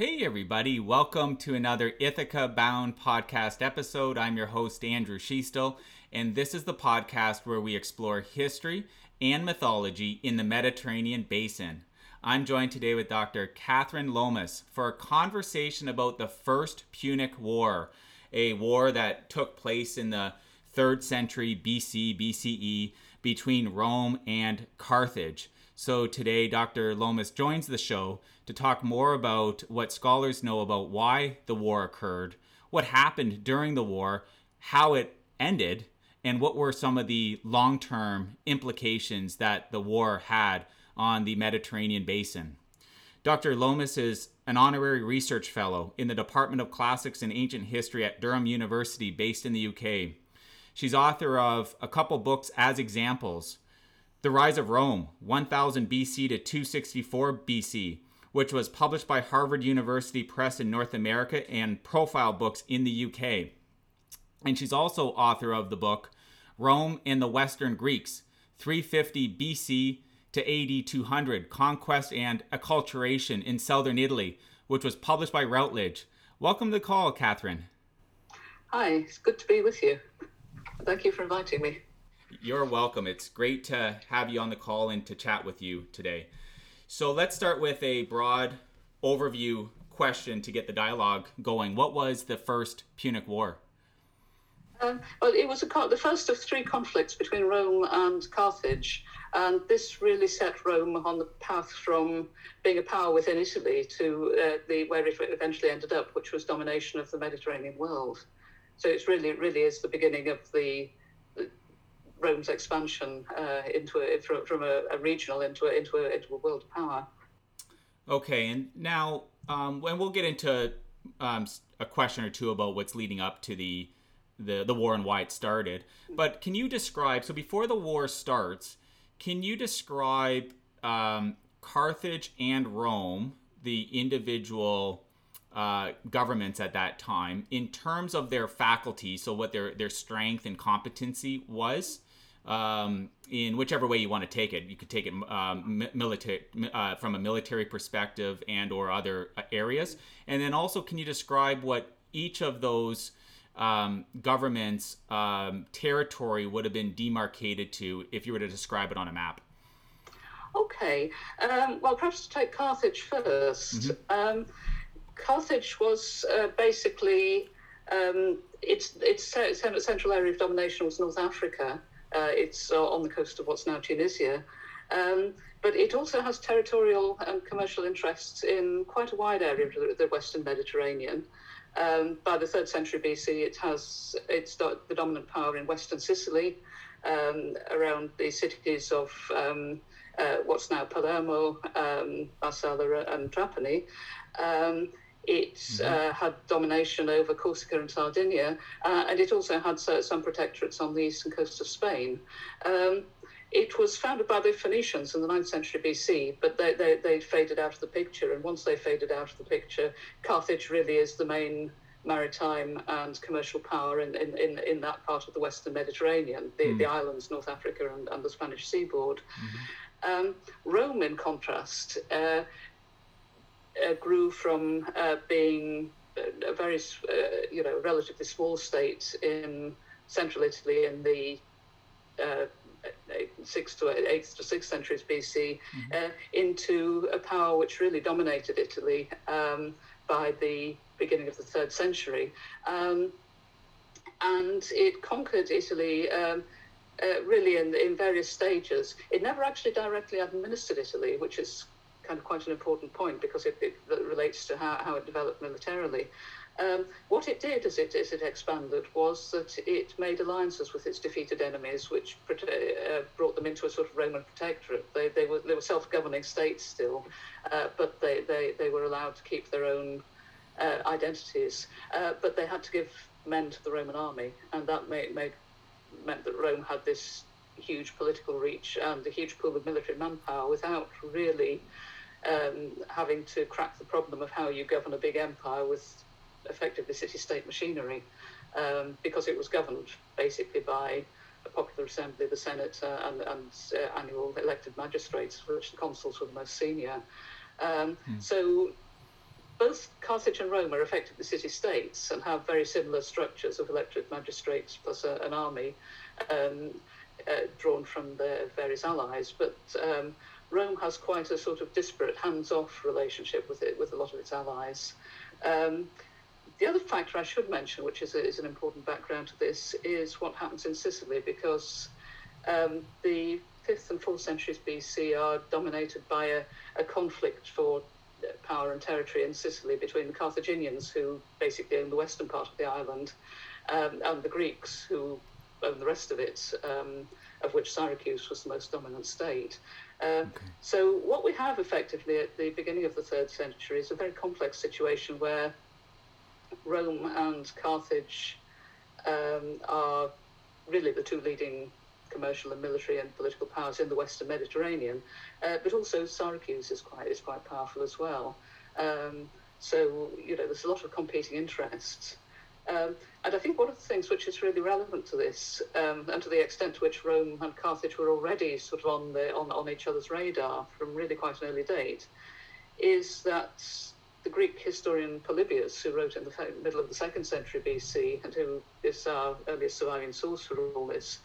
Hey, everybody. Welcome to another Ithaca Bound podcast episode. I'm your host, Andrew Schiestel, and this is the podcast where we explore history and mythology in the Mediterranean basin. I'm joined today with Dr. Kathryn Lomas for a conversation about the First Punic War, a war that took place in the 3rd century BC, BCE between Rome and Carthage. So today, Dr. Lomas joins the show to talk more about what scholars know about why the war occurred, what happened during the war, how it ended, and what were some of the long term implications that the war had on the Mediterranean basin. Dr. Lomas is an honorary research fellow in the Department of Classics and Ancient History at Durham University, based in the UK. She's author of a couple books as examples The Rise of Rome, 1000 BC to 264 BC, which was published by Harvard University Press in North America and Profile Books in the UK. And she's also author of the book Rome and the Western Greeks, 350 BC to AD 200 Conquest and Acculturation in Southern Italy, which was published by Routledge. Welcome to the call, Kathryn. Hi, it's good to be with you. Thank you for inviting me. You're welcome. It's great to have you on the call and to chat with you today. So let's start with a broad overview question to get the dialogue going. What was the First Punic War? Um, well, it was a, the first of three conflicts between Rome and Carthage, and this really set Rome on the path from being a power within Italy to uh, the where it eventually ended up, which was domination of the Mediterranean world. So it's really, really is the beginning of the Rome's expansion uh, into a, from, a, a, regional into a, into a, into a world power. Okay, and now um, when we'll get into um, a question or two about what's leading up to the, the the war and why it started. But can you describe? So before the war starts, can you describe um, Carthage and Rome, the individual uh, governments at that time, in terms of their faculty? So what their their strength and competency was, um, in whichever way you want to take it. You could take it um, military uh, from a military perspective and or other uh, areas. And then also, can you describe what each of those um, governments' um, territory would have been demarcated to if you were to describe it on a map? Okay. Um, well, perhaps to take Carthage 1st mm-hmm. Um, Carthage was uh, basically um, its its central area of domination was North Africa. Uh, it's uh, on the coast of what's now Tunisia. Um, but it also has territorial and commercial interests in quite a wide area of the, Western Mediterranean. Um, by the third century BC, it has it's the dominant power in Western Sicily, um, around the cities of um, uh, what's now Palermo, um, Marsala, and Trapani. It mm-hmm. uh, had domination over Corsica and Sardinia, uh, and it also had some protectorates on the eastern coast of Spain. Um, it was founded by the Phoenicians in the 9th century BC, but they, they, they faded out of the picture. And once they faded out of the picture, Carthage really is the main maritime and commercial power in, in, in, in that part of the Western Mediterranean, the, mm. the islands, North Africa, and, and the Spanish seaboard. Mm-hmm. Um, Rome, in contrast, uh, uh, grew from uh, being a very, uh, you know, relatively small state in central Italy in the uh, sixth to eighth to sixth centuries BC mm-hmm. uh, into a power which really dominated Italy um, by the beginning of the third century, um, and it conquered Italy. Um, uh, really, in, in various stages. It never actually directly administered Italy, which is kind of quite an important point because it, it relates to how, how it developed militarily. Um, what it did as it, as it expanded was that it made alliances with its defeated enemies, which uh, brought them into a sort of Roman protectorate. They, they were, they were self governing states still, uh, but they, they, they were allowed to keep their own uh, identities. Uh, but they had to give men to the Roman army, and that made, made, meant that Rome had this huge political reach and a huge pool of military manpower without really um, having to crack the problem of how you govern a big empire with effectively city-state machinery, um, because it was governed basically by a popular assembly, the Senate, uh, and, and uh, annual elected magistrates, which the consuls were the most senior. Um, mm. So both Carthage and Rome are effectively city states and have very similar structures of elected magistrates plus a, an army um, uh, drawn from their various allies. But um, Rome has quite a sort of disparate, hands-off relationship with it with a lot of its allies. Um, the other factor I should mention, which is, a, is an important background to this, is what happens in Sicily because um, the 5th and 4th centuries BC are dominated by a, a conflict for power and territory in Sicily between the Carthaginians, who basically own the western part of the island, um, and the Greeks, who own the rest of it, um, of which Syracuse was the most dominant state. Uh, okay. So, what we have effectively at the beginning of the third century is a very complex situation where Rome and Carthage um, are really the two leading commercial and military and political powers in the Western Mediterranean, uh, but also Syracuse is quite is quite powerful as well. Um, so you know, there's a lot of competing interests. Um, and I think one of the things which is really relevant to this, um, and to the extent to which Rome and Carthage were already sort of on the on, on each other's radar from really quite an early date, is that the Greek historian Polybius, who wrote in the middle of the second century BC, and who is our earliest surviving source for all this,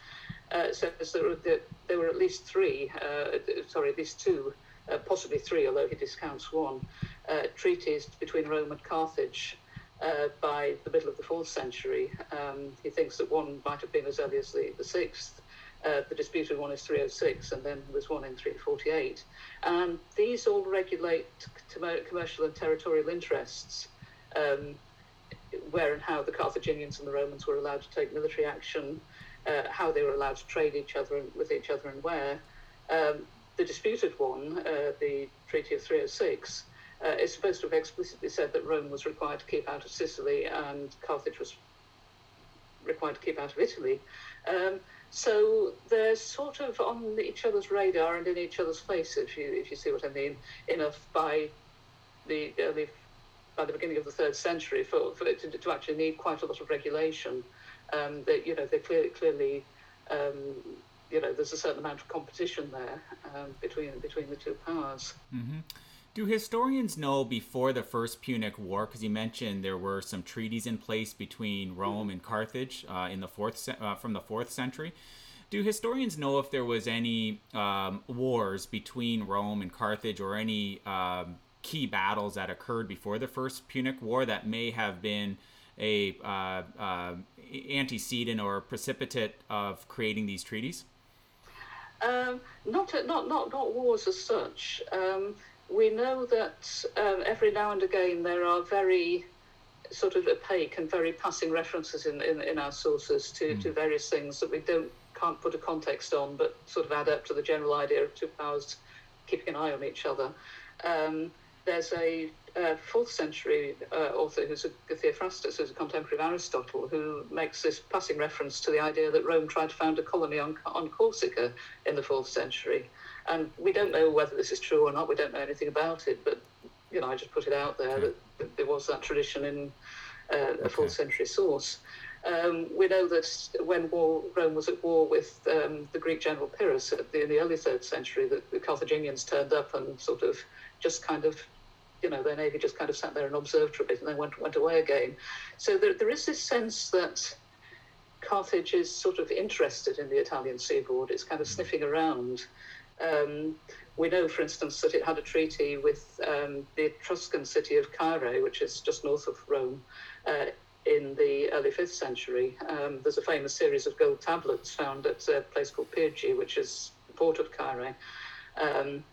uh, says that there were at least three, uh, sorry, at least two, uh, possibly three, although he discounts one, uh, treaties between Rome and Carthage uh, by the middle of the fourth century. Um, he thinks that one might have been as early as the, the sixth. Uh, the disputed one is 306, and then there's one in 348. And these all regulate commercial and territorial interests, um, where and how the Carthaginians and the Romans were allowed to take military action, uh, how they were allowed to trade each other and, with each other, and where. Um, the disputed one, uh, the Treaty of 306, uh, is supposed to have explicitly said that Rome was required to keep out of Sicily and Carthage was required to keep out of Italy. Um, so they're sort of on each other's radar and in each other's face, if you if you see what I mean. Enough by the early by the beginning of the third century for, for it to, to actually need quite a lot of regulation. Um, that you know they clearly clearly um, you know there's a certain amount of competition there um, between between the two powers. Mm-hmm. Do historians know before the First Punic War, because you mentioned there were some treaties in place between Rome and Carthage uh, in the fourth uh, from the fourth century? Do historians know if there was any um, wars between Rome and Carthage, or any um, key battles that occurred before the First Punic War that may have been a uh, uh antecedent or precipitate of creating these treaties? Um, not, not, not, not wars as such. Um, we know that um, every now and again there are very sort of opaque and very passing references in, in, in our sources to, mm. to various things that we don't can't put a context on, but sort of add up to the general idea of two powers keeping an eye on each other. Um, there's a, a, fourth century uh, author who's a Theophrastus, who's a contemporary of Aristotle, who makes this passing reference to the idea that Rome tried to found a colony on, on Corsica in the fourth century. And we don't know whether this is true or not. We don't know anything about it, but you know, I just put it out there that, that there was that tradition in uh, a fourth century source. Um, we know that when war, Rome was at war with um, the Greek general Pyrrhus the, in the early third century, that the Carthaginians turned up and sort of just kind of, you know, their navy just kind of sat there and observed for a bit and then went went away again. So there, there is this sense that Carthage is sort of interested in the Italian seaboard. It's kind of sniffing around. Um, we know, for instance, that it had a treaty with um, the Etruscan city of Caere, which is just north of Rome, uh, in the early 5th century. Um, there's a famous series of gold tablets found at a place called Pyrgi, which is the port of Caere, um,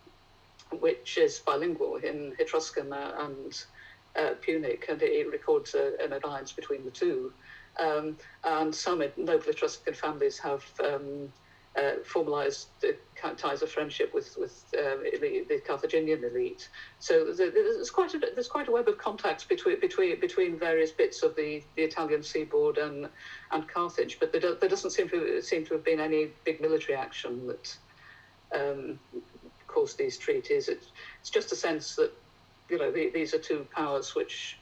which is bilingual in Etruscan and uh, Punic, and it, records a, an alliance between the two. Um, and some noble Etruscan families have um, uh, formalized ties of friendship with with uh, the, the, Carthaginian elite. So there's quite a there's quite a web of contacts between between between various bits of the, the Italian seaboard and and Carthage. But there, there doesn't seem to seem to have been any big military action that um, caused these treaties. It's, it's just a sense that you know the, these are two powers which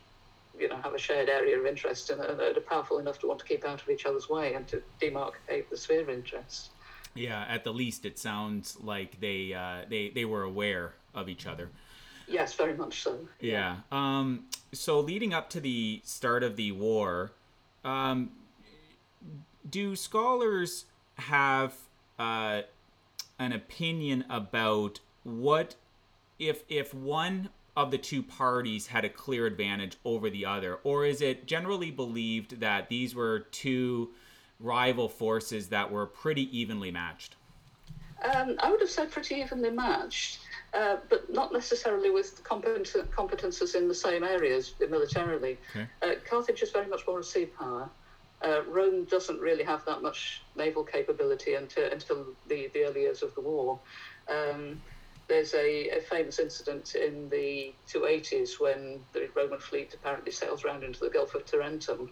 you know have a shared area of interest and are powerful enough to want to keep out of each other's way and to demarcate the sphere of interest. Yeah, at the least, it sounds like they uh, they they were aware of each other. Yes, very much so. Yeah. Um, so leading up to the start of the war, um, do scholars have uh, an opinion about what if if one of the two parties had a clear advantage over the other, or is it generally believed that these were two rival forces that were pretty evenly matched? Um, I would have said pretty evenly matched, uh, but not necessarily with competence, competences in the same areas militarily. Okay. Uh, Carthage is very much more a sea power. Uh, Rome doesn't really have that much naval capability until, until the, the early years of the war. Um, there's a, a, famous incident in the 280s when the Roman fleet apparently sails round into the Gulf of Tarentum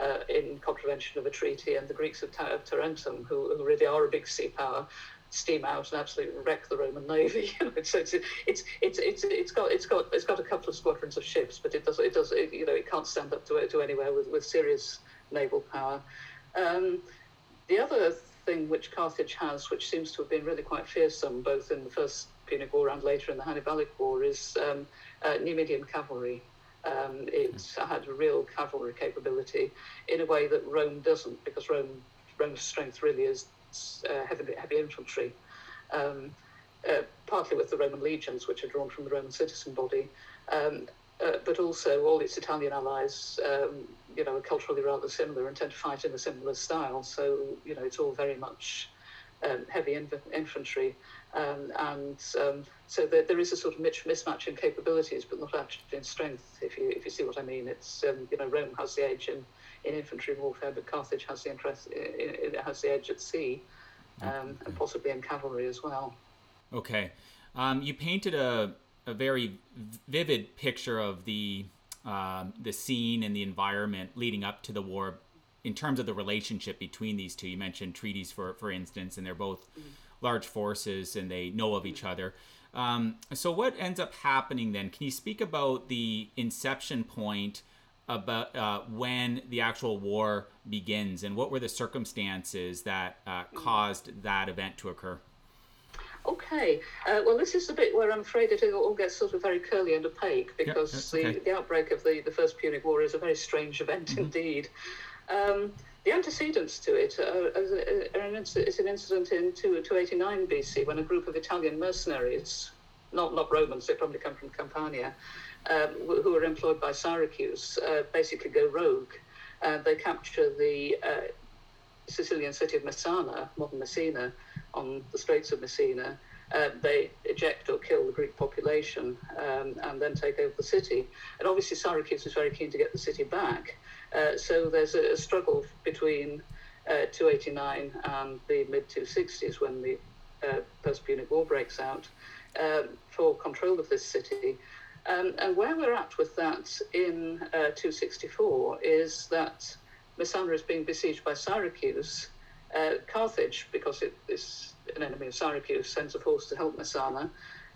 uh, in contravention of a treaty, and the Greeks of, of Tarentum, who, who, really are a big sea power, steam out and absolutely wreck the Roman navy. so it's, it's it's it's it's got it's got it's got a couple of squadrons of ships, but it does it does it, you know it can't stand up to to anywhere with, with serious naval power. Um, the other thing which Carthage has, which seems to have been really quite fearsome, both in the first Punic War and later in the Hannibalic War, is um, uh, Numidian cavalry. Um, it had a real cavalry capability in a way that Rome doesn't, because Rome Rome's strength really is uh, heavy, heavy infantry. Um, uh, partly with the Roman legions, which are drawn from the Roman citizen body, um, uh, but also all its Italian allies, um, you know, are culturally rather similar and tend to fight in a similar style. So, you know, it's all very much um, heavy infantry. Um, and um, so there, there is a sort of mismatch in capabilities, but not actually in strength, if you, if you see what I mean. It's, um, you know, Rome has the edge in, in infantry warfare, but Carthage has the, interest, it has the edge at sea um, and possibly in cavalry as well. Okay. Um, you painted a a very vivid picture of the um, the scene and the environment leading up to the war in terms of the relationship between these two. You mentioned treaties, for for instance, and they're both mm-hmm. Large forces and they know of each other. Um, so what ends up happening then? Can you speak about the inception point about uh, when the actual war begins and what were the circumstances that uh, caused that event to occur? Okay, uh, well, this is the bit where I'm afraid it all gets sort of very curly and opaque because okay. the, the outbreak of the, the First Punic War is a very strange event mm-hmm. indeed. Um, the antecedents to it are, are an, is an incident in 289 BC when a group of Italian mercenaries, not, not Romans, they probably come from Campania, um, who are employed by Syracuse, uh, basically go rogue. Uh, they capture the uh, Sicilian city of Messana, modern Messina, on the Straits of Messina. Uh, they eject or kill the Greek population um, and then take over the city. And obviously, Syracuse is very keen to get the city back. Uh, so there's a, a struggle between uh, 289 and the mid 260s when the uh, First Punic War breaks out um, for control of this city. Um, and where we're at with that in uh, 264 is that Messana is being besieged by Syracuse. Uh, Carthage, because it is an enemy of Syracuse, sends a force to help Messana.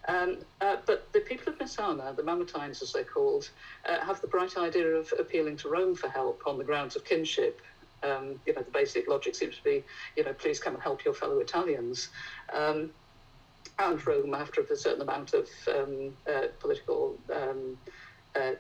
Um, uh, but the people of Messana, the Mamertines as they're called, uh, have the bright idea of appealing to Rome for help on the grounds of kinship. Um, you know, the basic logic seems to be, you know, please come and help your fellow Italians. Um, and Rome, after a certain amount of um, uh, political um, uh,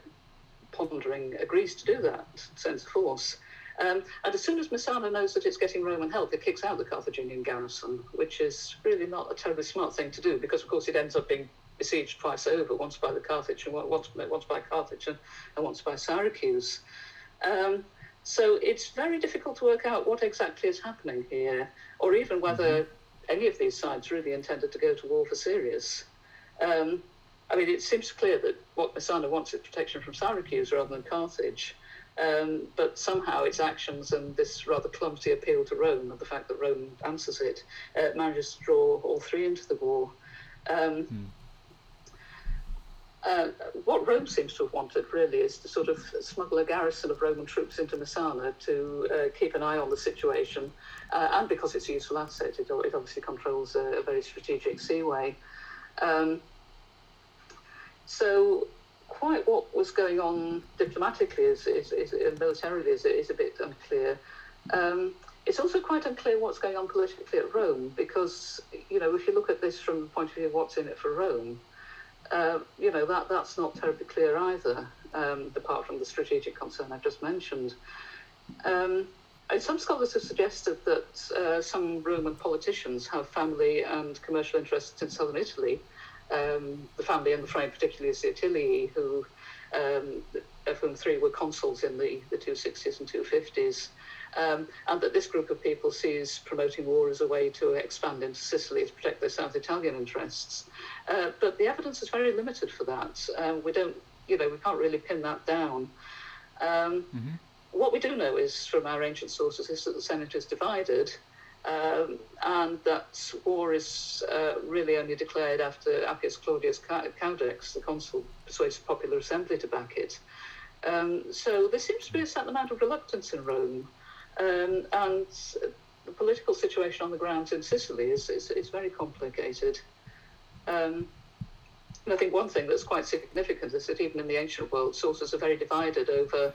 pondering, agrees to do that, sends a force. Um, and as soon as Messana knows that it's getting Roman help, it kicks out the Carthaginian garrison, which is really not a terribly smart thing to do because, of course, it ends up being besieged twice over, once by the Carthage and once, once by Carthage and, and once by Syracuse. Um, so it's very difficult to work out what exactly is happening here, or even whether mm-hmm. any of these sides really intended to go to war for serious. Um, I mean, it seems clear that what Messana wants is protection from Syracuse rather than Carthage. Um, but somehow its actions and this rather clumsy appeal to Rome and the fact that Rome answers it uh, manages to draw all three into the war. Um, hmm. uh, what Rome seems to have wanted really is to sort of smuggle a garrison of Roman troops into Messana to uh, keep an eye on the situation, uh, and because it's a useful asset, it, it obviously controls a, a very strategic seaway. Um, so quite what was going on diplomatically is, is, is militarily is, is a bit unclear. Um, it's also quite unclear what's going on politically at Rome because, you know, if you look at this from the point of view of what's in it for Rome, uh, you know, that, that's not terribly clear either, um, apart from the strategic concern I've just mentioned. Um, some scholars have suggested that uh, some Roman politicians have family and commercial interests in southern Italy. Um, the family in the frame, particularly, the Atilii, who, um, of whom three were consuls in the, the 260s and 250s. Um, and that this group of people sees promoting war as a way to expand into Sicily to protect their South Italian interests. Uh, but the evidence is very limited for that. Um, we don't, you know, we can't really pin that down. Um, mm-hmm. What we do know is from our ancient sources is that the Senate is divided. Um, and that war is uh, really only declared after Appius Claudius Caudex, the consul, persuades the popular assembly to back it. Um, so there seems to be a certain amount of reluctance in Rome um, and the political situation on the ground in Sicily is, is, is very complicated. Um, and I think one thing that's quite significant is that even in the ancient world, sources are very divided over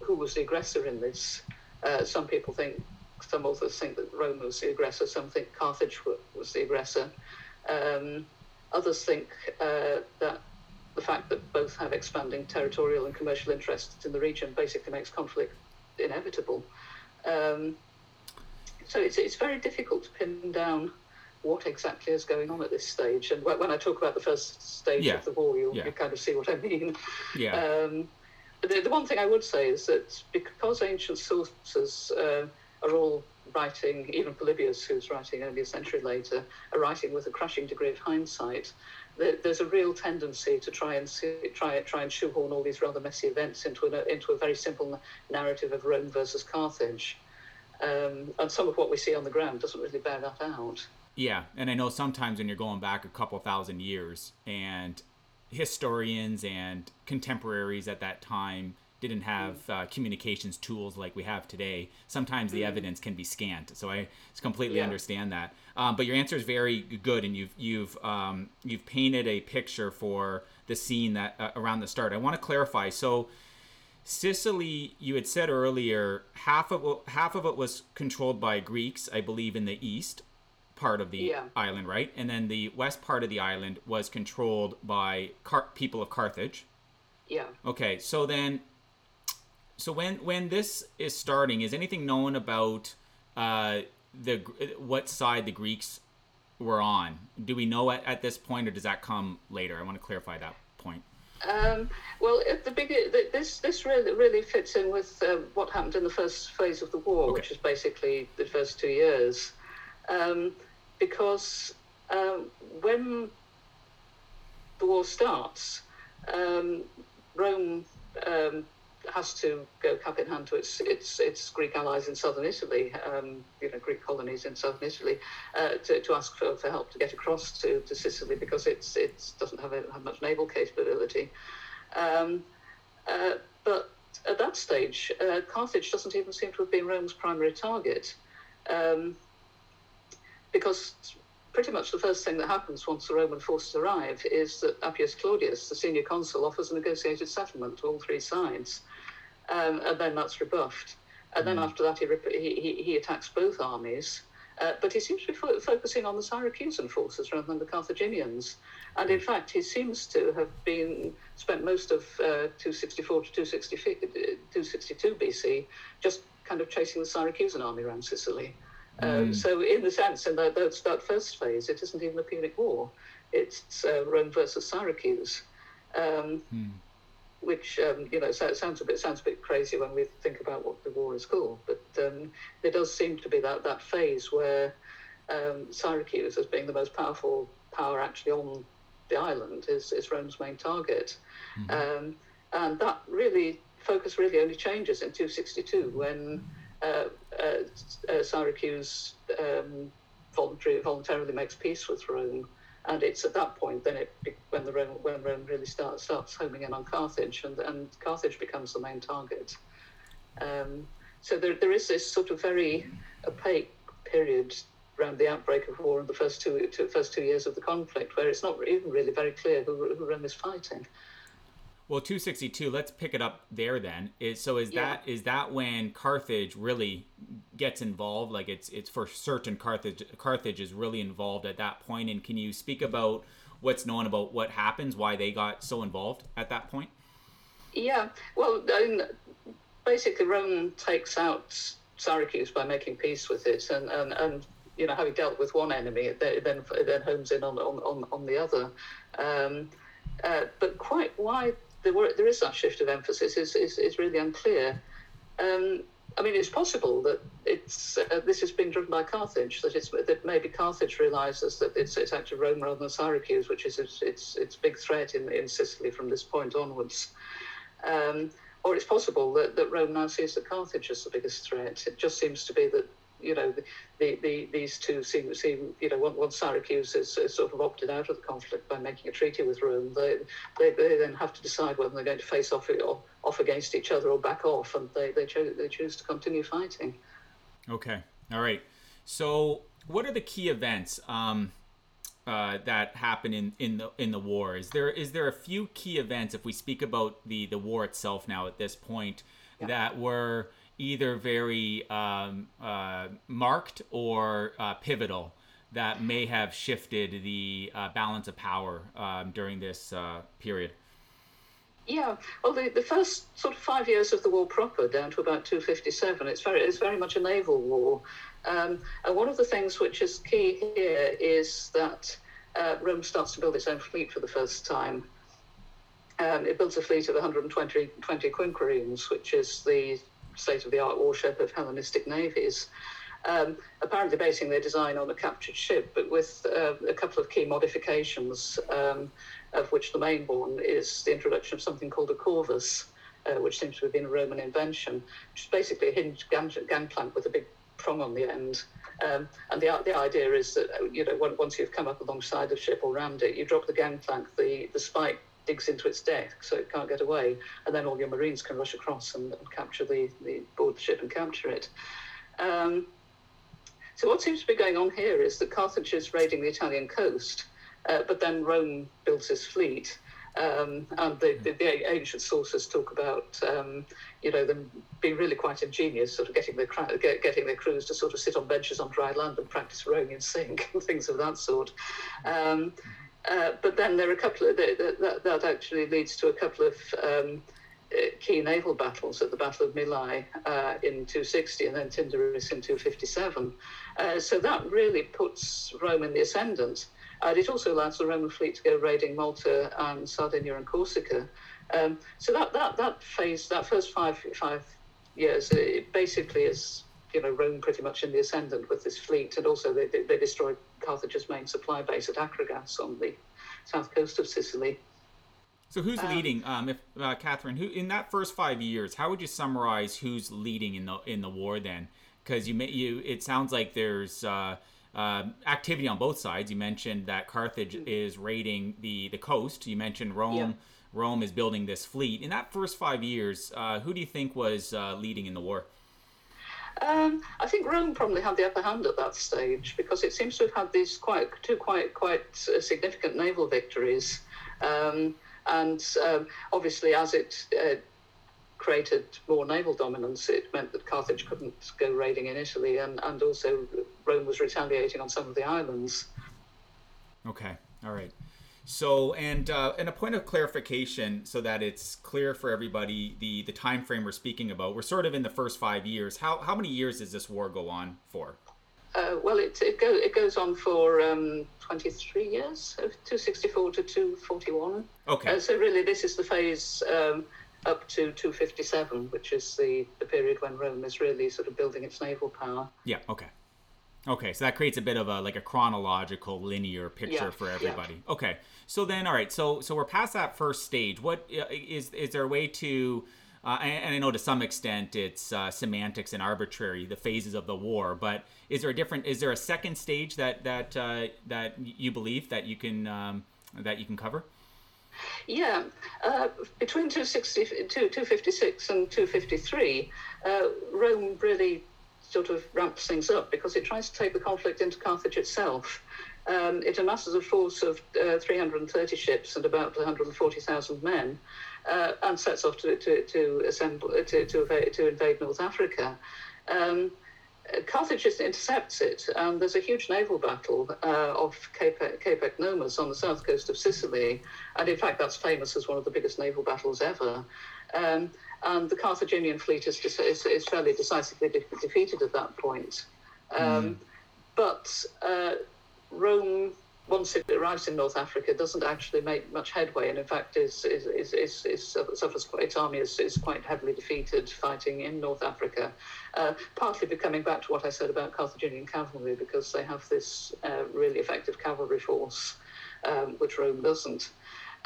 who was the aggressor in this. Uh, some people think, some authors think that Rome was the aggressor, some think Carthage was the aggressor. Um, others think uh, that the fact that both have expanding territorial and commercial interests in the region basically makes conflict inevitable. Um, so it's, it's very difficult to pin down what exactly is going on at this stage. And when I talk about the first stage yeah. of the war, you'll, yeah. you kind of see what I mean. Yeah. Um, the, the one thing I would say is that because ancient sources uh, are all writing, even Polybius, who's writing only a century later, are writing with a crushing degree of hindsight. there's a real tendency to try and see, try try and shoehorn all these rather messy events into a into a very simple narrative of Rome versus Carthage, um, and some of what we see on the ground doesn't really bear that out. Yeah, and I know sometimes when you're going back a couple thousand years, and historians and contemporaries at that time didn't have uh, communications tools like we have today, sometimes the mm-hmm. evidence can be scant. So I completely yeah. understand that. Um, but your answer is very good, and you've you've um, you've painted a picture for the scene that uh, around the start. I want to clarify. So Sicily, you had said earlier, half of half of it was controlled by Greeks, I believe, in the east part of the yeah. island, right? And then the west part of the island was controlled by Car- people of Carthage. Yeah. Okay, so then so when when this is starting, is anything known about uh, the what side the Greeks were on? Do we know at, at this point, or does that come later? I want to clarify that point. Um, well, at the big, this this really really fits in with uh, what happened in the first phase of the war, okay. which is basically the first two years, um, because um, when the war starts, um, Rome um, has to go cap in hand to its its, its Greek allies in southern Italy, um, you know, Greek colonies in southern Italy, uh, to, to ask for, for help to get across to, to Sicily because it's it doesn't have, a, have much naval capability. Um, uh, but at that stage, uh, Carthage doesn't even seem to have been Rome's primary target, um, because pretty much the first thing that happens once the Roman forces arrive is that Appius Claudius, the senior consul, offers a negotiated settlement to all three sides um, and then that's rebuffed. And then mm. after that, he, he, he attacks both armies. Uh, but he seems to be fo- focusing on the Syracusan forces rather than the Carthaginians. And in fact, he seems to have been spent most of uh, 264 to 262 BC just kind of chasing the Syracusan army around Sicily. Um, mm. so, in the sense, in that, that first phase, it isn't even a Punic War; it's uh, Rome versus Syracuse. Um, mm which um, you know so sounds a bit sounds a bit crazy when we think about what the war is called, but um, there does seem to be that that phase where um, Syracuse, as being the most powerful power actually on the island, is, is Rome's main target, mm-hmm. Um, and that really focus really only changes in 262 when uh, uh, uh, Syracuse um, voluntarily makes peace with Rome and it's at that point then it when the Rome, when Rome really starts starts homing in on Carthage, and and Carthage becomes the main target. Um, so there there is this sort of very opaque period around the outbreak of war and the first two, two first two years of the conflict, where it's not even really very clear who, who Rome is fighting. Well, 262. Let's pick it up there then. Is so is yeah. that is that when Carthage really gets involved? Like it's it's for certain Carthage Carthage is really involved at that point. And can you speak about what's known about what happens, why they got so involved at that point? Yeah, well, basically Rome takes out Syracuse by making peace with it, and and, and you know having dealt with one enemy, it then then homes in on on, on the other. Um, uh, but quite why there were there is that shift of emphasis is is, is really unclear. Um, I mean, it's possible that it's uh, this has been driven by Carthage. That it's that maybe Carthage realizes that it's it's actually Rome rather than Syracuse, which is its its, its big threat in in Sicily from this point onwards. Um, or it's possible that, that Rome now sees that Carthage is the biggest threat. It just seems to be that you know the, the, the these two seem seem you know once Syracuse is, is, sort of opted out of the conflict by making a treaty with Rome, they, they, they then have to decide whether they're going to face off or off against each other or back off, and they they choose they choose to continue fighting. Okay, all right. So, what are the key events? Um, uh, that happen in, in the in the war? Is there is there a few key events if we speak about the the war itself now at this point yeah. that were either very um, uh, marked or uh, pivotal that may have shifted the uh, balance of power um, during this uh, period? Yeah, well, the, the first sort of five years of the war proper, down to about 257, it's very it's very much a naval war. Um, and one of the things which is key here is that uh, Rome starts to build its own fleet for the first time. Um, it builds a fleet of 120 20 quinqueremes, which is the state of the art warship of Hellenistic navies. Um, apparently basing their design on a captured ship, but with uh, a couple of key modifications, um, of which the main one is the introduction of something called a corvus, uh, which seems to have been a Roman invention, which is basically a hinged gang- gangplank with a big prong on the end. Um, and the, the idea is that, you know, once you've come up alongside the ship or rammed it, you drop the gangplank, the, the spike digs into its deck so it can't get away, and then all your marines can rush across and, and capture the, the board the ship and capture it. Um, so what seems to be going on here is that Carthage is raiding the Italian coast, uh, but then Rome builds his fleet. Um, and the, the, the, ancient sources talk about, um, you know, them being really quite ingenious, sort of getting their get, getting their crews to sort of sit on benches on dry land and practice rowing in sync and things of that sort. Um, uh, but then there are a couple of that, that actually leads to a couple of um, uh, key naval battles at the Battle of Mylae uh, in 260 and then Tyndaris in 257. Uh, so that really puts Rome in the ascendant. And it also allows the Roman fleet to go raiding Malta and Sardinia and Corsica. Um, so that, that, that phase, that first five, five years, it basically is you know Rome pretty much in the ascendant with this fleet, and also they, they destroyed Carthage's main supply base at Akragas on the south coast of Sicily. So who's um, leading? Um, if uh, Kathryn, who in that first five years, how would you summarize who's leading in the in the war then? Because you you it sounds like there's uh, uh, activity on both sides. You mentioned that Carthage mm-hmm. is raiding the the coast. You mentioned Rome. Yeah. Rome is building this fleet. In that first five years, uh, who do you think was uh, leading in the war? Um, I think Rome probably had the upper hand at that stage because it seems to have had these quite two quite quite uh, significant naval victories, um, and um, obviously as it uh, created more naval dominance, it meant that Carthage couldn't go raiding in Italy, and, and also Rome was retaliating on some of the islands. Okay, all right. So, and uh, and a point of clarification, so that it's clear for everybody, the the time frame we're speaking about. We're sort of in the first five years. How how many years does this war go on for? Uh, well, it it, go, it goes on for um, 23 years, 264 to 241. Okay. Uh, so really, this is the phase um, up to 257, which is the, the period when Rome is really sort of building its naval power. Yeah, okay. Okay, so that creates a bit of a like a chronological linear picture yeah, for everybody. Yeah. Okay. So then all right, so so we're past that first stage. What uh, is is there a way to uh, and, and, I know to some extent it's uh, semantics and arbitrary, the phases of the war. But is there a different? Is there a second stage that that uh, that you believe that you can um, that you can cover? Yeah, uh, between 260, 256 and 253, uh, Rome really sort of ramps things up because it tries to take the conflict into Carthage itself. Um, it amasses a force of uh, 330 ships and about 140,000 men, uh, and sets off to, to, to assemble to, to, invade, to invade North Africa. Um, Carthage just intercepts it, and there's a huge naval battle uh, off Cape, Cape Ecnomus on the south coast of Sicily, and in fact that's famous as one of the biggest naval battles ever. Um, and the Carthaginian fleet is, is, is fairly decisively de- defeated at that point. Um, mm. But uh, Rome once it arrives in North Africa, doesn't actually make much headway, and in fact, is is is, is, is suffers quite, its army is, is quite heavily defeated fighting in North Africa. Uh, partly coming back to what I said about Carthaginian cavalry, because they have this uh, really effective cavalry force, um, which Rome doesn't.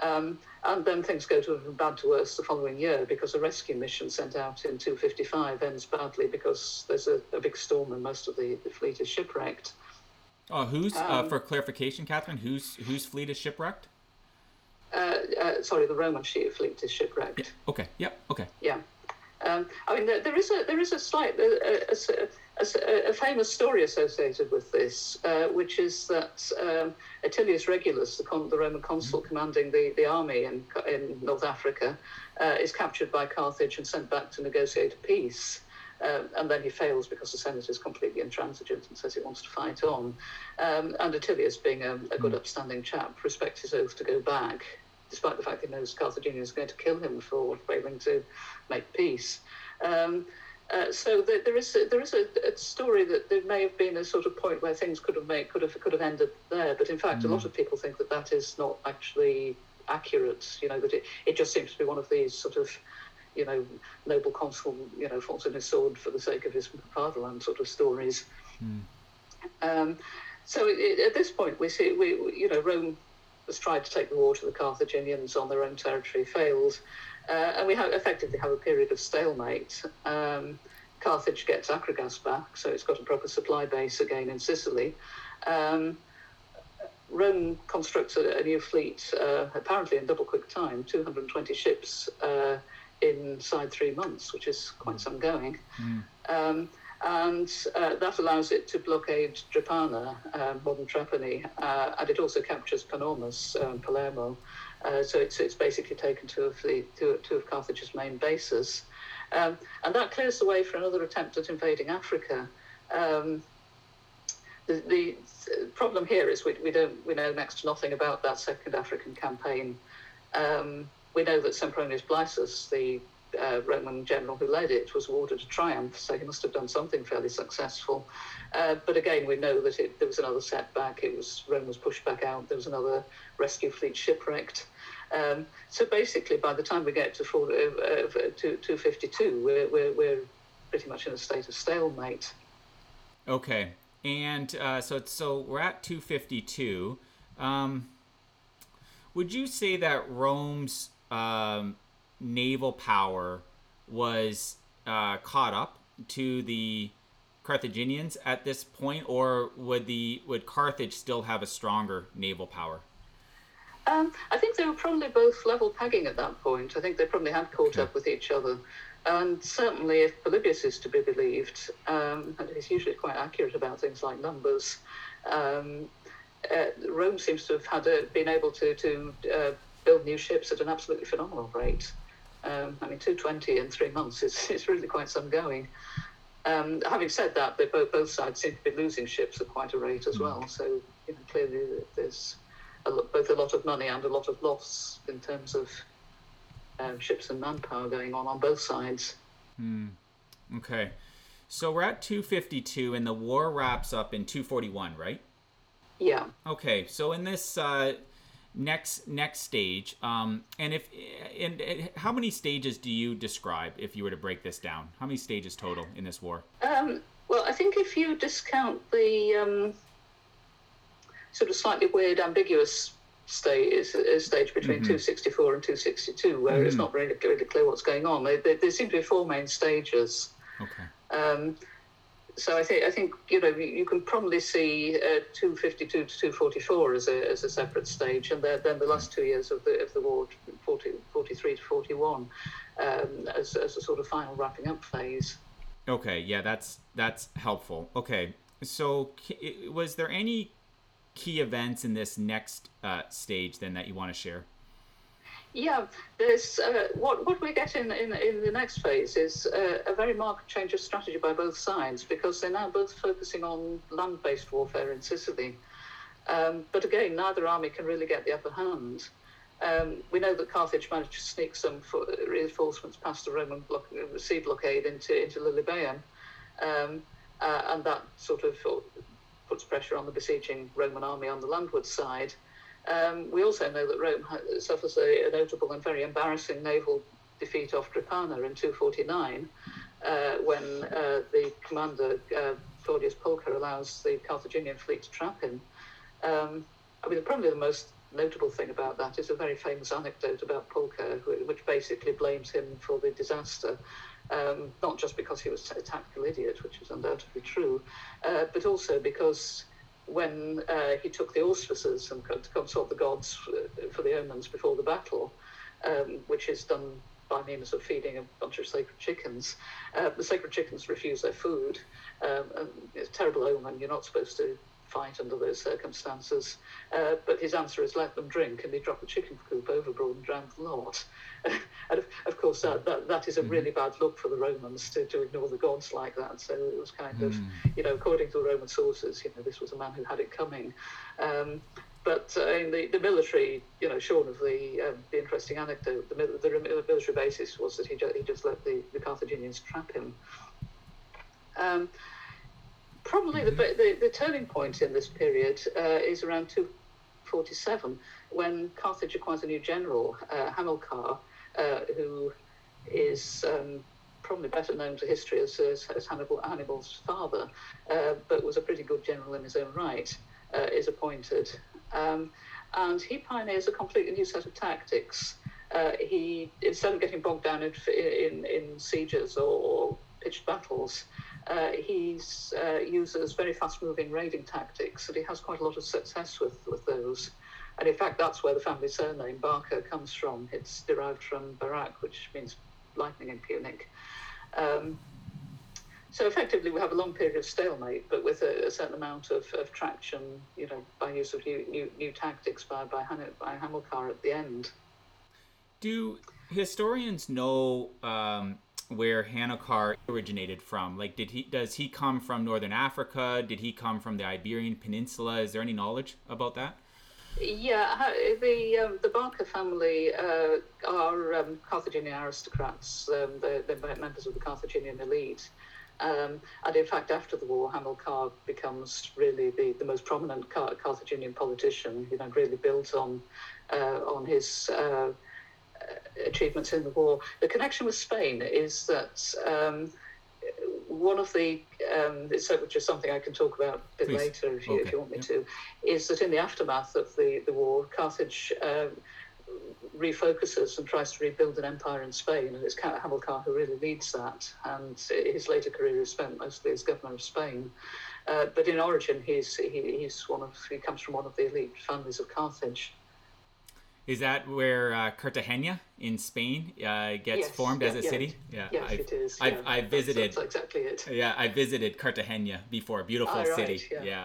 Um, and then things go to from bad to worse the following year because a rescue mission sent out in 255 ends badly because there's a, a big storm and most of the, the fleet is shipwrecked. Oh, who's uh, um, uh, for clarification, Kathryn? Whose whose fleet is shipwrecked? Uh, uh, sorry, the Roman fleet is shipwrecked. Yeah. Okay. Yeah. Okay. Yeah. Um, I mean, there, there is a there is a slight a, a, a, a famous story associated with this, uh, which is that um, Atilius Regulus, the, con- the Roman consul mm-hmm. commanding the, the army in in North Africa, uh, is captured by Carthage and sent back to negotiate a peace. Um, and then he fails because the Senate is completely intransigent and says he wants to fight on. Um, and Atilius, being a, a good, hmm. upstanding chap, respects his oath to go back, despite the fact he knows Carthaginians are going to kill him for failing to make peace. Um, uh, so the, there is a, there is a, a, story that there may have been a sort of point where things could have made could have could have ended there, but in fact, mm. a lot hmm. of people think that that is not actually accurate. You know that it, it just seems to be one of these sort of you know, noble consul, you know, falls in his sword for the sake of his fatherland sort of stories. Mm. Um, so it, at this point, we see, we, you know, Rome has tried to take the war to the Carthaginians on their own territory, failed, uh, and we have, effectively have a period of stalemate. Um, Carthage gets Akragas back, so it's got a proper supply base again in Sicily. Um, Rome constructs a, a new fleet, uh, apparently in double quick time, 220 ships. Uh, inside three months, which is quite some going. Mm. Um, and uh, that allows it to blockade Drepana, uh, modern Trapani, uh, and it also captures Panormus, um, Palermo. Uh, so it's, it's basically taken two of, the, two, two of Carthage's main bases. Um, and that clears the way for another attempt at invading Africa. Um, the, the, problem here is we, we, don't, we know next to nothing about that second African campaign. Um, we know that Sempronius Blaesus, the uh, Roman general who led it, was awarded a triumph, so he must have done something fairly successful. Uh, but again, we know that it, there was another setback. It was Rome was pushed back out. There was another rescue fleet shipwrecked. Um, so basically, by the time we get to, four, uh, uh to 252, we're, we're, we're pretty much in a state of stalemate. Okay, and uh, so so we're at 252. Um, would you say that Rome's um, naval power was uh, caught up to the Carthaginians at this point, or would the would Carthage still have a stronger naval power? Um, I think they were probably both level pegging at that point. I think they probably had caught okay. up with each other. And certainly, if Polybius is to be believed, um, and he's usually quite accurate about things like numbers, um, uh, Rome seems to have had a, been able to, to uh, build new ships at an absolutely phenomenal rate. Um, I mean, 220 in three months is, is really quite some going. Um, having said that, they both, both sides seem to be losing ships at quite a rate as well. So, you know, clearly there's a lot, both a lot of money and a lot of loss in terms of um, ships and manpower going on on both sides. Hmm. Okay. So we're at 252 and the war wraps up in 241, right? Yeah. Okay. So in this uh, next next stage um, and if and, and, how many stages do you describe if you were to break this down? How many stages total in this war? Um, well i think if you discount the um, sort of slightly weird ambiguous stage, stage between mm-hmm. 264 and 262 where mm-hmm. it's not really, really clear what's going on. There, there, there seem to be four main stages. Okay. Um, so I think I think you know you can probably see uh, 252 to 244 as a, as a separate stage, and then the last two years of the of the war, 40, 43 to 41, um, as, as a sort of final wrapping up phase. Okay, yeah, that's that's helpful. Okay, so was there any key events in this next uh, stage then that you want to share? Yeah, there's uh, what what we get in, in in the next phase is uh, a very marked change of strategy by both sides because they're now both focusing on land-based warfare in Sicily. Um, but again, neither army can really get the upper hand. Um, we know that Carthage managed to sneak some reinforcements past the Roman block, sea blockade into into Lilybaeum, um, uh, and that sort of puts pressure on the besieging Roman army on the landward side. Um, we also know that Rome suffers a, a, notable and very embarrassing naval defeat off Drepana in 249, uh, when uh, the commander uh, Claudius Pulcher allows the Carthaginian fleet to trap him. Um, I mean, probably the most notable thing about that is a very famous anecdote about Pulcher, which basically blames him for the disaster. Um, not just because he was a tactical idiot, which is undoubtedly true, uh, but also because when uh, he took the auspices and to consult the gods for the omens before the battle, um, which is done by means of feeding a bunch of sacred chickens. Uh, the sacred chickens refuse their food. Um, and it's a terrible omen. You're not supposed to fight under those circumstances. Uh, but his answer is let them drink, and he dropped the chicken coop overboard and drowned the lot. and of, of, course, that, that, that is a mm-hmm. really bad look for the Romans to, to ignore the gods like that. So it was kind of, mm. you know, according to the Roman sources, you know, this was a man who had it coming. Um, but uh, in the, the military, you know, short of the um, the interesting anecdote, the, the, the, military basis was that he, ju- he just let the, the Carthaginians trap him. Um, probably the, the, the turning point in this period uh, is around 247 when Carthage acquires a new general, uh, Hamilcar, uh, who is um, probably better known to history as, as, as Hannibal, Hannibal's father, uh, but was a pretty good general in his own right, uh, is appointed. Um, and he pioneers a completely new set of tactics. Uh, he, instead of getting bogged down in, in, in sieges or, or pitched battles, uh, he uh, uses very fast-moving raiding tactics, and he has quite a lot of success with, with those. And in fact, that's where the family surname Barca comes from. It's derived from Barak, which means lightning in Punic. Um, so effectively, we have a long period of stalemate, but with a, a certain amount of, of, traction, you know, by use of new new, new tactics by by, Han- by Hamilcar at the end. Do historians know um, where Hamilcar originated from? Like, did he does he come from northern Africa? Did he come from the Iberian Peninsula? Is there any knowledge about that? Yeah, the um, the Barca family uh, are um, Carthaginian aristocrats. Um, they're, they're, members of the Carthaginian elite. Um, and in fact, after the war, Hamilcar becomes really the, the most prominent Car- Carthaginian politician. You know, really builds on uh, on his uh, achievements in the war. The connection with Spain is that um, one of the, um, which is something I can talk about a bit Please. later if you, okay. if you want me yeah. to, is that in the aftermath of the, the war, Carthage um, refocuses and tries to rebuild an empire in Spain, and it's Hamilcar who really leads that. And his later career is spent mostly as governor of Spain. Uh, but in origin, he's he, he's one of he comes from one of the elite families of Carthage. Is that where uh, Cartagena in Spain uh, gets yes, formed yeah, as a yeah, city? Yeah, yes, I've, it is. I've, I've visited. That's, that's, exactly it. Yeah, I visited Cartagena before. Beautiful oh, city. Right, yeah.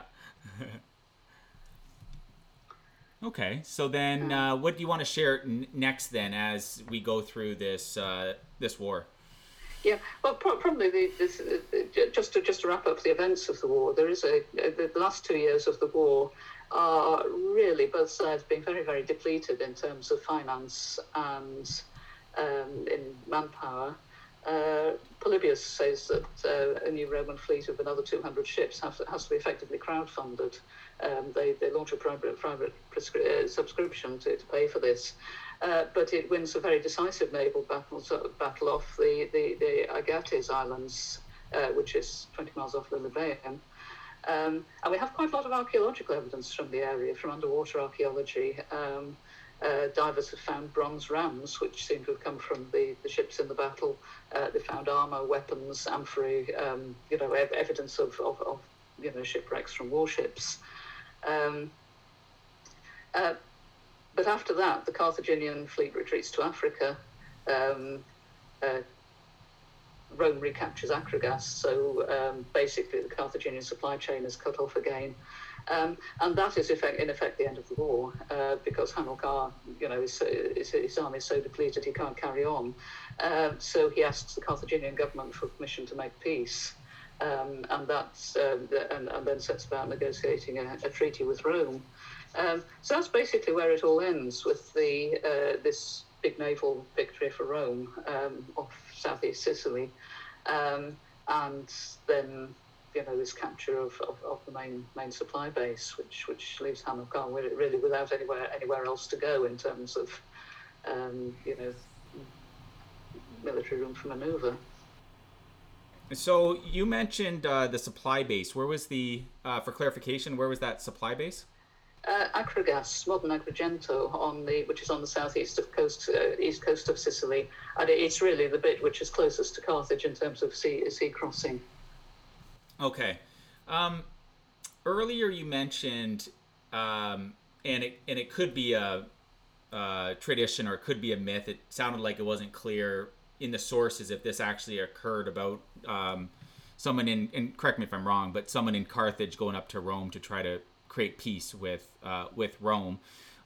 okay, so then uh, what do you want to share n- next then as we go through this uh, this war? Yeah, well, probably the, this, uh, just to just to wrap up the events of the war. There is a the last two years of the war are really both sides being very, very depleted in terms of finance and um, in manpower. Uh, Polybius says that uh, a new Roman fleet of another 200 ships has, has to be effectively crowdfunded. Um, they, they launch a private, private prescri- uh, subscription to, to pay for this. Uh, but it wins a very decisive naval battle, battle off the, the, the Aegates Islands, uh, which is 20 miles off Lilybaeum. Um, and we have quite a lot of archaeological evidence from the area, from underwater archaeology. Um, uh, divers have found bronze rams, which seem to have come from the, the ships in the battle. Uh, they found armor, weapons, amphorae, um, you know, ev- evidence of, of, of, you know, shipwrecks from warships. Um, uh, but after that, the Carthaginian fleet retreats to Africa. Um, uh, Rome recaptures Acragas, so um, basically the Carthaginian supply chain is cut off again. Um, and that is effect, in effect the end of the war uh, because Hamilcar, you know, his, his, army is so depleted he can't carry on. Uh, so he asks the Carthaginian government for permission to make peace. Um, and that's um, and, and, then sets about negotiating a, a treaty with Rome. Um, so that's basically where it all ends with the uh, this big naval victory for Rome um, off southeast Sicily, um, and then you know this capture of, of, of, the main main supply base, which which leaves Hamilcar really without anywhere anywhere else to go in terms of um, you know military room for manoeuvre. So you mentioned uh, the supply base. Where was the uh, for clarification? Where was that supply base? Uh, Akragas, modern Agrigento, on the which is on the southeast of coast, uh, east coast of Sicily, and it's really the bit which is closest to Carthage in terms of sea sea crossing. Okay. Um, earlier you mentioned, um, and it and it could be a, a, tradition or it could be a myth. It sounded like it wasn't clear in the sources if this actually occurred about um, someone in and correct me if I'm wrong, but someone in Carthage going up to Rome to try to create peace with uh, with Rome.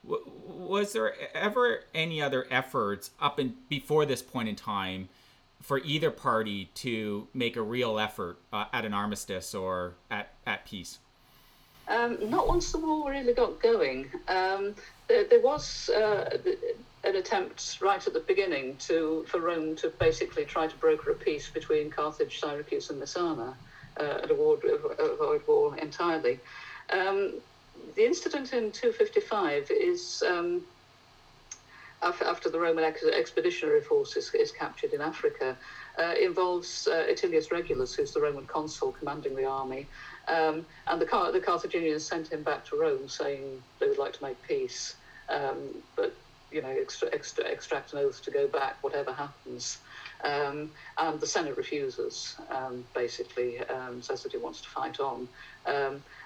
W- was there ever any other efforts up in before this point in time? for either party to make a real effort uh, at an armistice or at, at peace? Um, not once the war really got going. Um, there, there, was uh, an attempt right at the beginning to for Rome to basically try to broker a peace between Carthage, Syracuse, and Messana, uh, and avoid war entirely. Um, the incident in 255 is um, after the Roman ex- expeditionary force is, is, captured in Africa, uh, involves uh, Atilius Regulus, who's the Roman consul commanding the army. Um, and the, Car- the Carthaginians sent him back to Rome saying they would like to make peace, um, but you know, extra, extra, extract an oath to go back, whatever happens. Um, and the Senate refuses, um, basically, um, says that he wants to fight on.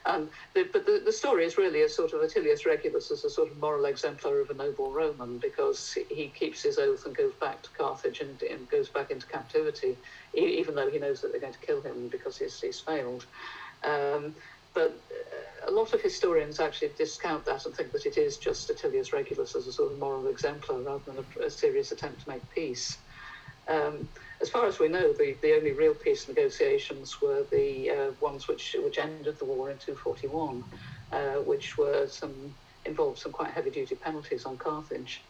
Um, the, but the, the story is really a sort of Atilius Regulus as a sort of moral exemplar of a noble Roman because he keeps his oath and goes back to Carthage and, and goes back into captivity, even though he knows that they're going to kill him because he's, he's failed. Um, but uh, a lot of historians actually discount that and think that it is just Atilius Regulus as a sort of moral exemplar rather than a, a serious attempt to make peace. Um, as far as we know, the, the only real peace negotiations were the uh, ones which which ended the war in 241, uh, which were some involved some quite heavy duty penalties on Carthage.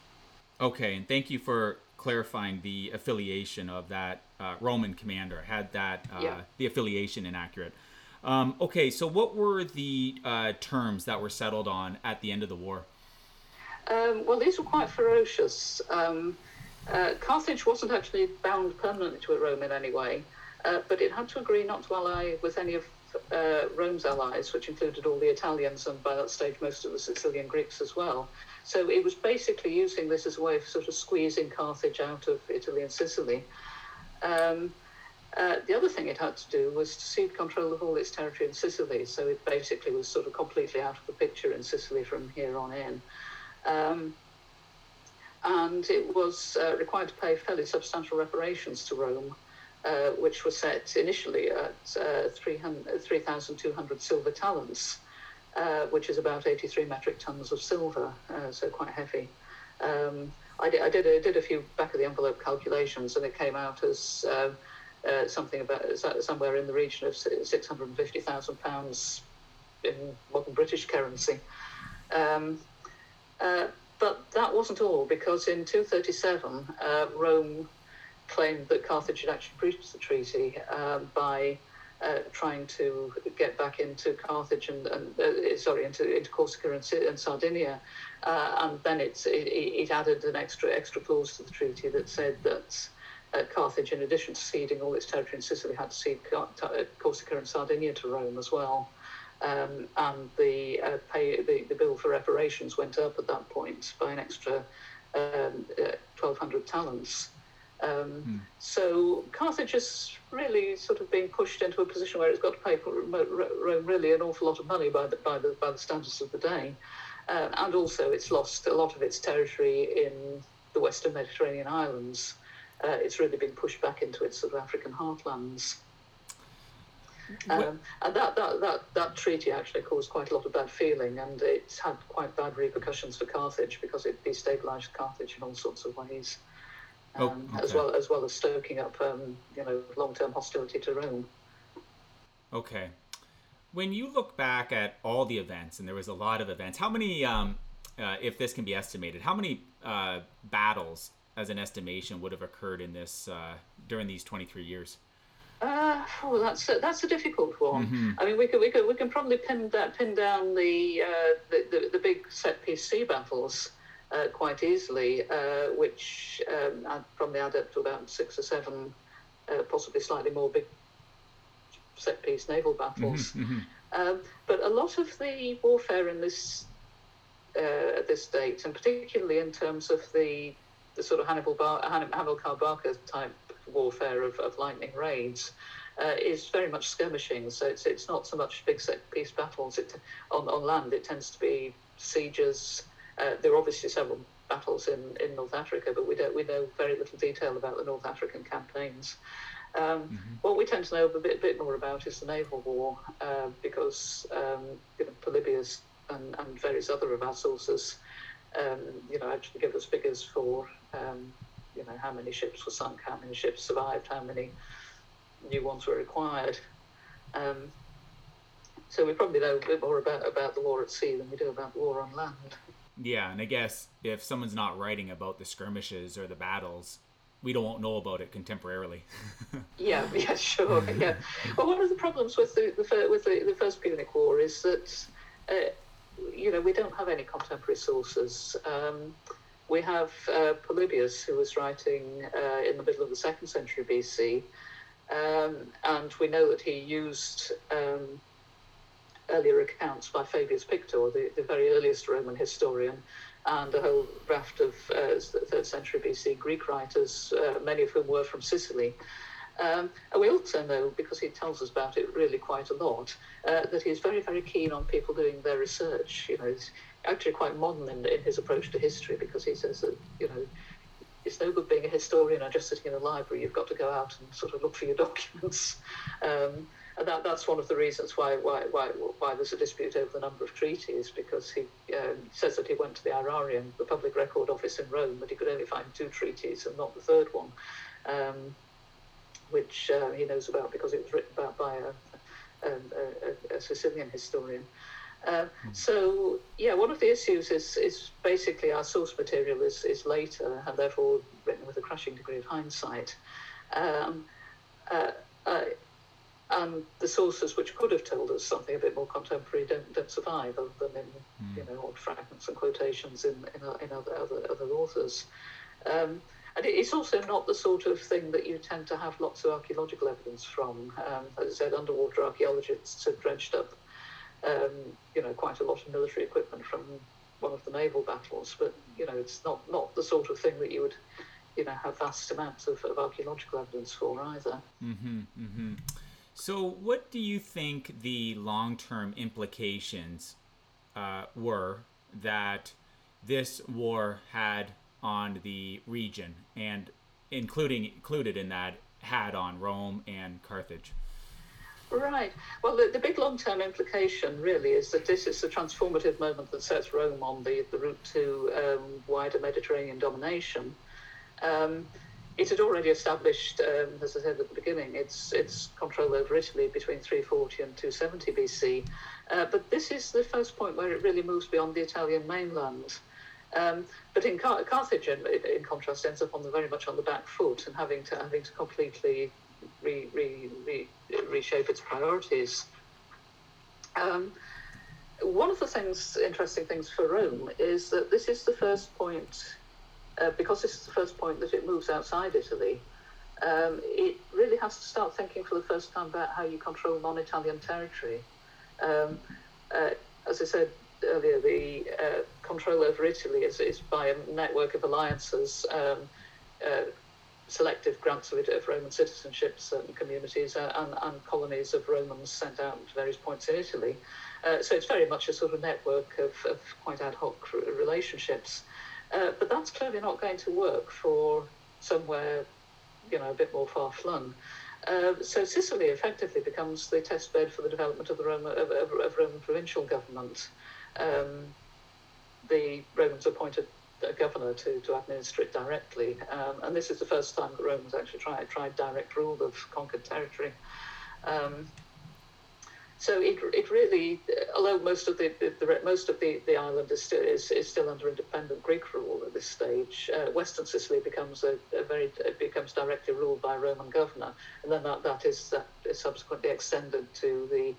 Okay, and thank you for clarifying the affiliation of that uh, Roman commander. Had that uh, yeah. the affiliation inaccurate. Um, okay, so what were the uh, terms that were settled on at the end of the war? Um, well, these were quite ferocious. Um, uh, Carthage wasn't actually bound permanently to Rome in any way, uh, but it had to agree not to ally with any of uh, Rome's allies, which included all the Italians and by that stage most of the Sicilian Greeks as well. So it was basically using this as a way of sort of squeezing Carthage out of Italy and Sicily. Um, uh, the other thing it had to do was to cede control of all its territory in Sicily, so it basically was sort of completely out of the picture in Sicily from here on in. Um, and it was uh, required to pay fairly substantial reparations to Rome, uh, which were set initially at uh, 3,200 silver talents, uh, which is about 83 metric tons of silver, uh, so quite heavy. Um, I, did, I did, a, did a few back of the envelope calculations, and it came out as uh, something about somewhere in the region of 650,000 pounds in modern British currency. Um, but that wasn't all, because in 237, uh, Rome claimed that Carthage had actually breached the treaty uh, by uh, trying to get back into Carthage and, and uh, sorry, into, into Corsica and, and Sardinia. Uh, and then it, it, added an extra extra clause to the treaty that said that uh, Carthage, in addition to ceding all its territory in Sicily, had to cede Corsica and Sardinia to Rome as well um, and the, uh, pay, the, the bill for reparations went up at that point by an extra um, uh, 1,200 talents. Um, hmm. So Carthage is really sort of being pushed into a position where it's got to pay Rome really an awful lot of money by the, by the, by the standards of the day. Uh, and also it's lost a lot of its territory in the western Mediterranean islands. Uh, it's really been pushed back into its sort of African heartlands. Um, and that, that, that, that treaty actually caused quite a lot of bad feeling, and it's had quite bad repercussions for Carthage because it destabilized Carthage in all sorts of ways, Oh, um, okay. as well as well as stoking up, um, you know, long-term hostility to Rome. Okay. When you look back at all the events, and there was a lot of events, how many, um, uh, if this can be estimated, how many uh, battles, as an estimation, would have occurred in this uh, during these 23 years? Uh, oh, that's a, that's a difficult one. Mm-hmm. I mean, we can we can we can probably pin that pin down the uh, the, the, the big set piece sea battles uh, quite easily, uh, which um, add probably add up to about six or seven, uh, possibly slightly more big set piece naval battles. Mm-hmm. Um, but a lot of the warfare in this uh, at this date, and particularly in terms of the the sort of Hannibal Bar- Han- Hamilcar Barca type warfare of, of lightning raids, uh, is very much skirmishing. So it's it's not so much big set piece battles. It on on land it tends to be sieges. Uh, there are obviously several battles in, in North Africa, but we don't we know very little detail about the North African campaigns. Um, What we tend to know a bit bit more about is the naval war, uh, because um, you know, Polybius and, and various other of our sources, um, you know, actually give us figures for um, you know how many ships were sunk, how many ships survived, how many new ones were required. Um, so we probably know a bit more about, about the war at sea than we do about the war on land. Yeah, and I guess if someone's not writing about the skirmishes or the battles, we don't know about it contemporarily. Yeah, yeah, sure, yeah. Well, one of the problems with the, the with the, the First Punic War is that, uh, you know, we don't have any contemporary sources. Um, we have uh, Polybius, who was writing uh, in the middle of the second century BC, um, and we know that he used um, earlier accounts by Fabius Pictor, the, the very earliest Roman historian, and a whole raft of uh, third century BC Greek writers, uh, many of whom were from Sicily. Um, and we also know, because he tells us about it really quite a lot, uh, that he's very, very keen on people doing their research. You know, actually quite modern in, in his approach to history because he says that, you know, it's no good being a historian or just sitting in a library. You've got to go out and sort of look for your documents. Um, and that, that's one of the reasons why, why, why, why there's a dispute over the number of treaties, because he um, says that he went to the Aerarium, the public record office in Rome, but he could only find two treaties and not the third one, um, which uh, he knows about because it was written about by a, a, a, a Sicilian historian. Uh, so yeah, one of the issues is is basically our source material is, is later and therefore written with a crushing degree of hindsight. Um, uh, uh, and the sources which could have told us something a bit more contemporary don't, don't survive other than in you know odd fragments and quotations in in, in other, other other authors. Um, and it's also not the sort of thing that you tend to have lots of archaeological evidence from. Um, as I said, underwater archaeologists have dredged up, um, you know, quite a lot of military equipment from one of the naval battles, but you know, it's not not the sort of thing that you would, you know, have vast amounts of, of archaeological evidence for either. Mm-hmm, mm-hmm. So, what do you think the long term implications uh, were that this war had on the region, and including included in that had on Rome and Carthage? Right. Well, the, the big long term implication really is that this is the transformative moment that sets Rome on the, the route to um, wider Mediterranean domination. Um, it had already established, um, as I said at the beginning, its its control over Italy between 340 and 270 BC. Uh, but this is the first point where it really moves beyond the Italian mainland. Um, but in Car- Carthage, in, in contrast, ends up on the very much on the back foot and having to having to completely re, re, re, reshape its priorities. Um, one of the things, interesting things for Rome, is that this is the first point uh, because this is the first point that it moves outside Italy, um, it really has to start thinking for the first time about how you control non-Italian territory. Um, uh, as I said earlier, the uh, control over Italy is, is by a network of alliances, um, uh, selective grants of, Roman citizenship, certain communities, uh, and, and colonies of Romans sent out to various points in Italy. Uh, so it's very much a sort of network of, of quite ad hoc relationships. Uh, but that's clearly not going to work for somewhere, you know, a bit more far flung. Uh, so Sicily effectively becomes the test bed for the development of the Roman, of, of, of Roman provincial government. Um, the Romans appointed governor to, to administer it directly, um, and this is the first time that Rome Romans actually tried tried direct rule of conquered territory. Um, so it, it really, although most of the, the, the most of the, the island is still is, is still under independent Greek rule at this stage, uh, Western Sicily becomes a, a very becomes directly ruled by a Roman governor, and then that, that is that is subsequently extended to the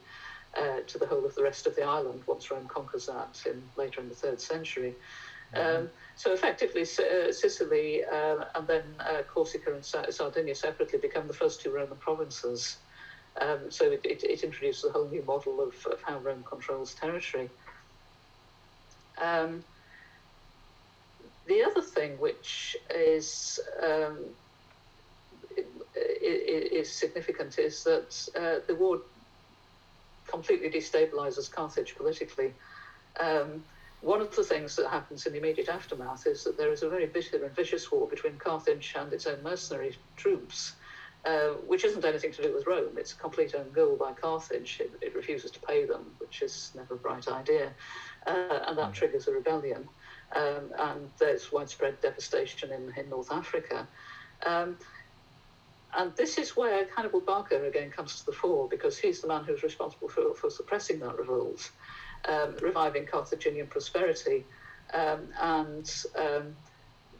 uh, to the whole of the rest of the island once Rome conquers that in later in the third century. Mm-hmm. Um, so effectively, uh, Sicily uh, and then uh, Corsica and Sardinia separately become the first two Roman provinces. Um, so it, it, it, introduces a whole new model of, of how Rome controls territory. Um, the other thing which is um, is significant is that uh, the war completely destabilizes Carthage politically. Um, one of the things that happens in the immediate aftermath is that there is a very bitter and vicious war between Carthage and its own mercenary troops. Uh, which isn't anything to do with Rome. It's a complete own goal by Carthage. It, it, refuses to pay them, which is never a bright idea. Uh, and that mm. triggers a rebellion. Um, and there's widespread devastation in, in North Africa. Um, and this is where Hannibal Barca again comes to the fore because he's the man who's responsible for, for suppressing that revolt, um, reviving Carthaginian prosperity, um, and um,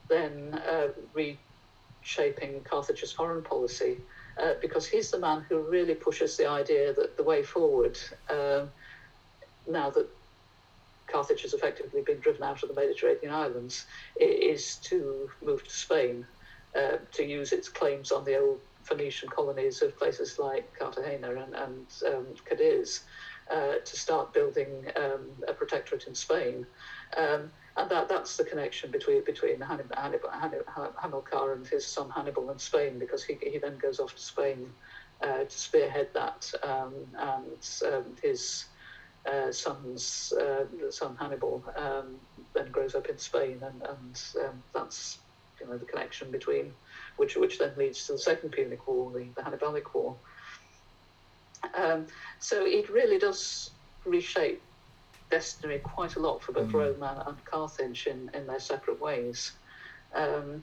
then uh, re shaping Carthage's foreign policy uh, because he's the man who really pushes the idea that the way forward, uh, now that Carthage has effectively been driven out of the Mediterranean islands, is to move to Spain uh, to use its claims on the old Phoenician colonies of places like Cartagena and, and um, Cadiz uh, to start building um, a protectorate in Spain. Um, and that, that's the connection between between Hannibal, Hannibal, Hamilcar and his son Hannibal in Spain, because he, he then goes off to Spain uh, to spearhead that, um, and um, his uh, son's uh, son Hannibal um, then grows up in Spain, and, and um, that's you know the connection between which which then leads to the Second Punic War, the, the Hannibalic War. Um, so it really does reshape destiny quite a lot for both mm. Rome and, Carthage in, in their separate ways. Um,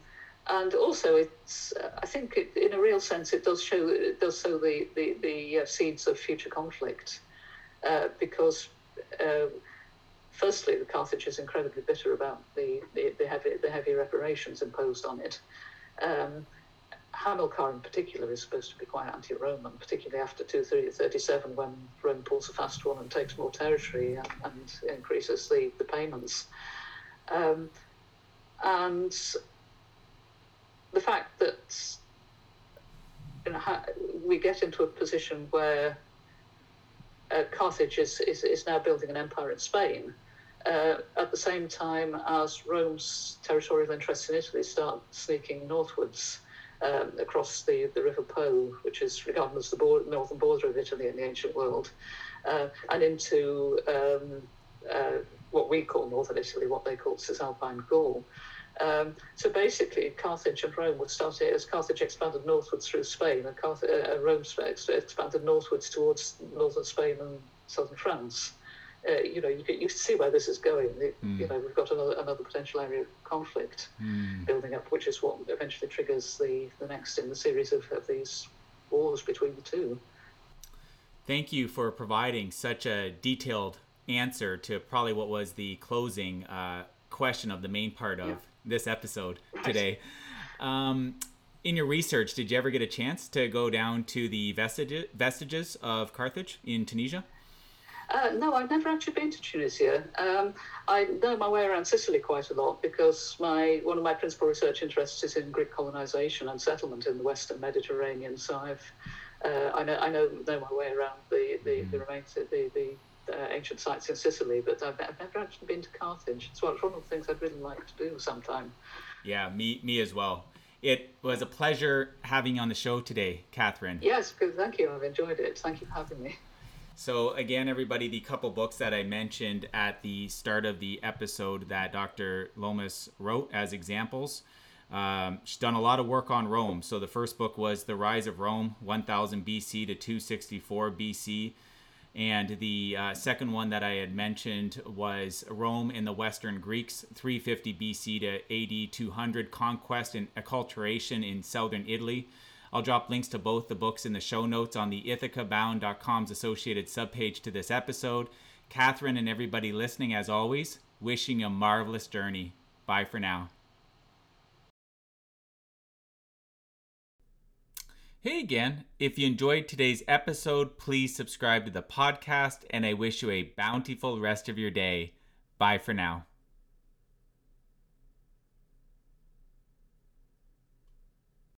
and also, it's I think it, in a real sense it does show it does sow the the, the uh, seeds of future conflict, uh, because uh, firstly, the Carthage is incredibly bitter about the, the, the heavy the heavy reparations imposed on it. Um, Hamilcar in particular is supposed to be quite anti-Roman, particularly after 237 when Rome pulls a fast one and takes more territory and, and increases the, the payments. Um, and the fact that you know, we get into a position where uh, Carthage is, is, is now building an empire in Spain, uh, at the same time as Rome's territorial interests in Italy start sneaking northwards um, across the, the River Po, which is regarded as the border, northern border of Italy in the ancient world, uh, and into um, uh, what we call northern Italy, what they call Cisalpine Gaul. Um, so basically, Carthage and Rome would start as Carthage expanded northwards through Spain, and Carth- uh, Rome expanded northwards towards northern Spain and southern France uh, you know, you, you see where this is going. It, mm. You know, we've got another, another potential area of conflict mm. building up, which is what eventually triggers the, the next in the series of, of these wars between the two. Thank you for providing such a detailed answer to probably what was the closing uh, question of the main part of yeah. this episode right. today. Um, in your research, did you ever get a chance to go down to the vestiges, vestiges of Carthage in Tunisia? Uh, no, I've never actually been to Tunisia. Um, I know my way around Sicily quite a lot because my one of my principal research interests is in Greek colonization and settlement in the Western Mediterranean. So I've uh, I know I know know my way around the the, mm. the remains the the uh, ancient sites in Sicily, but I've, I've, never actually been to Carthage. So it's one of the things I'd really like to do sometime. Yeah, me me as well. It was a pleasure having you on the show today, Kathryn. Yes, good. Thank you. I've enjoyed it. Thank you for having me. So, again, everybody, the couple books that I mentioned at the start of the episode that Dr. Lomas wrote as examples Um, she's done a lot of work on Rome. So the first book was The Rise of Rome, 1000 BC to 264 BC. And the uh, second one that I had mentioned was Rome and the Western Greeks, 350 BC to AD 200, Conquest and Acculturation in Southern Italy. I'll drop links to both the books in the show notes on the ithacabound.com's associated subpage to this episode. Kathryn and everybody listening, as always, wishing a marvelous journey. Bye for now. Hey again. If you enjoyed today's episode, please subscribe to the podcast, and I wish you a bountiful rest of your day. Bye for now.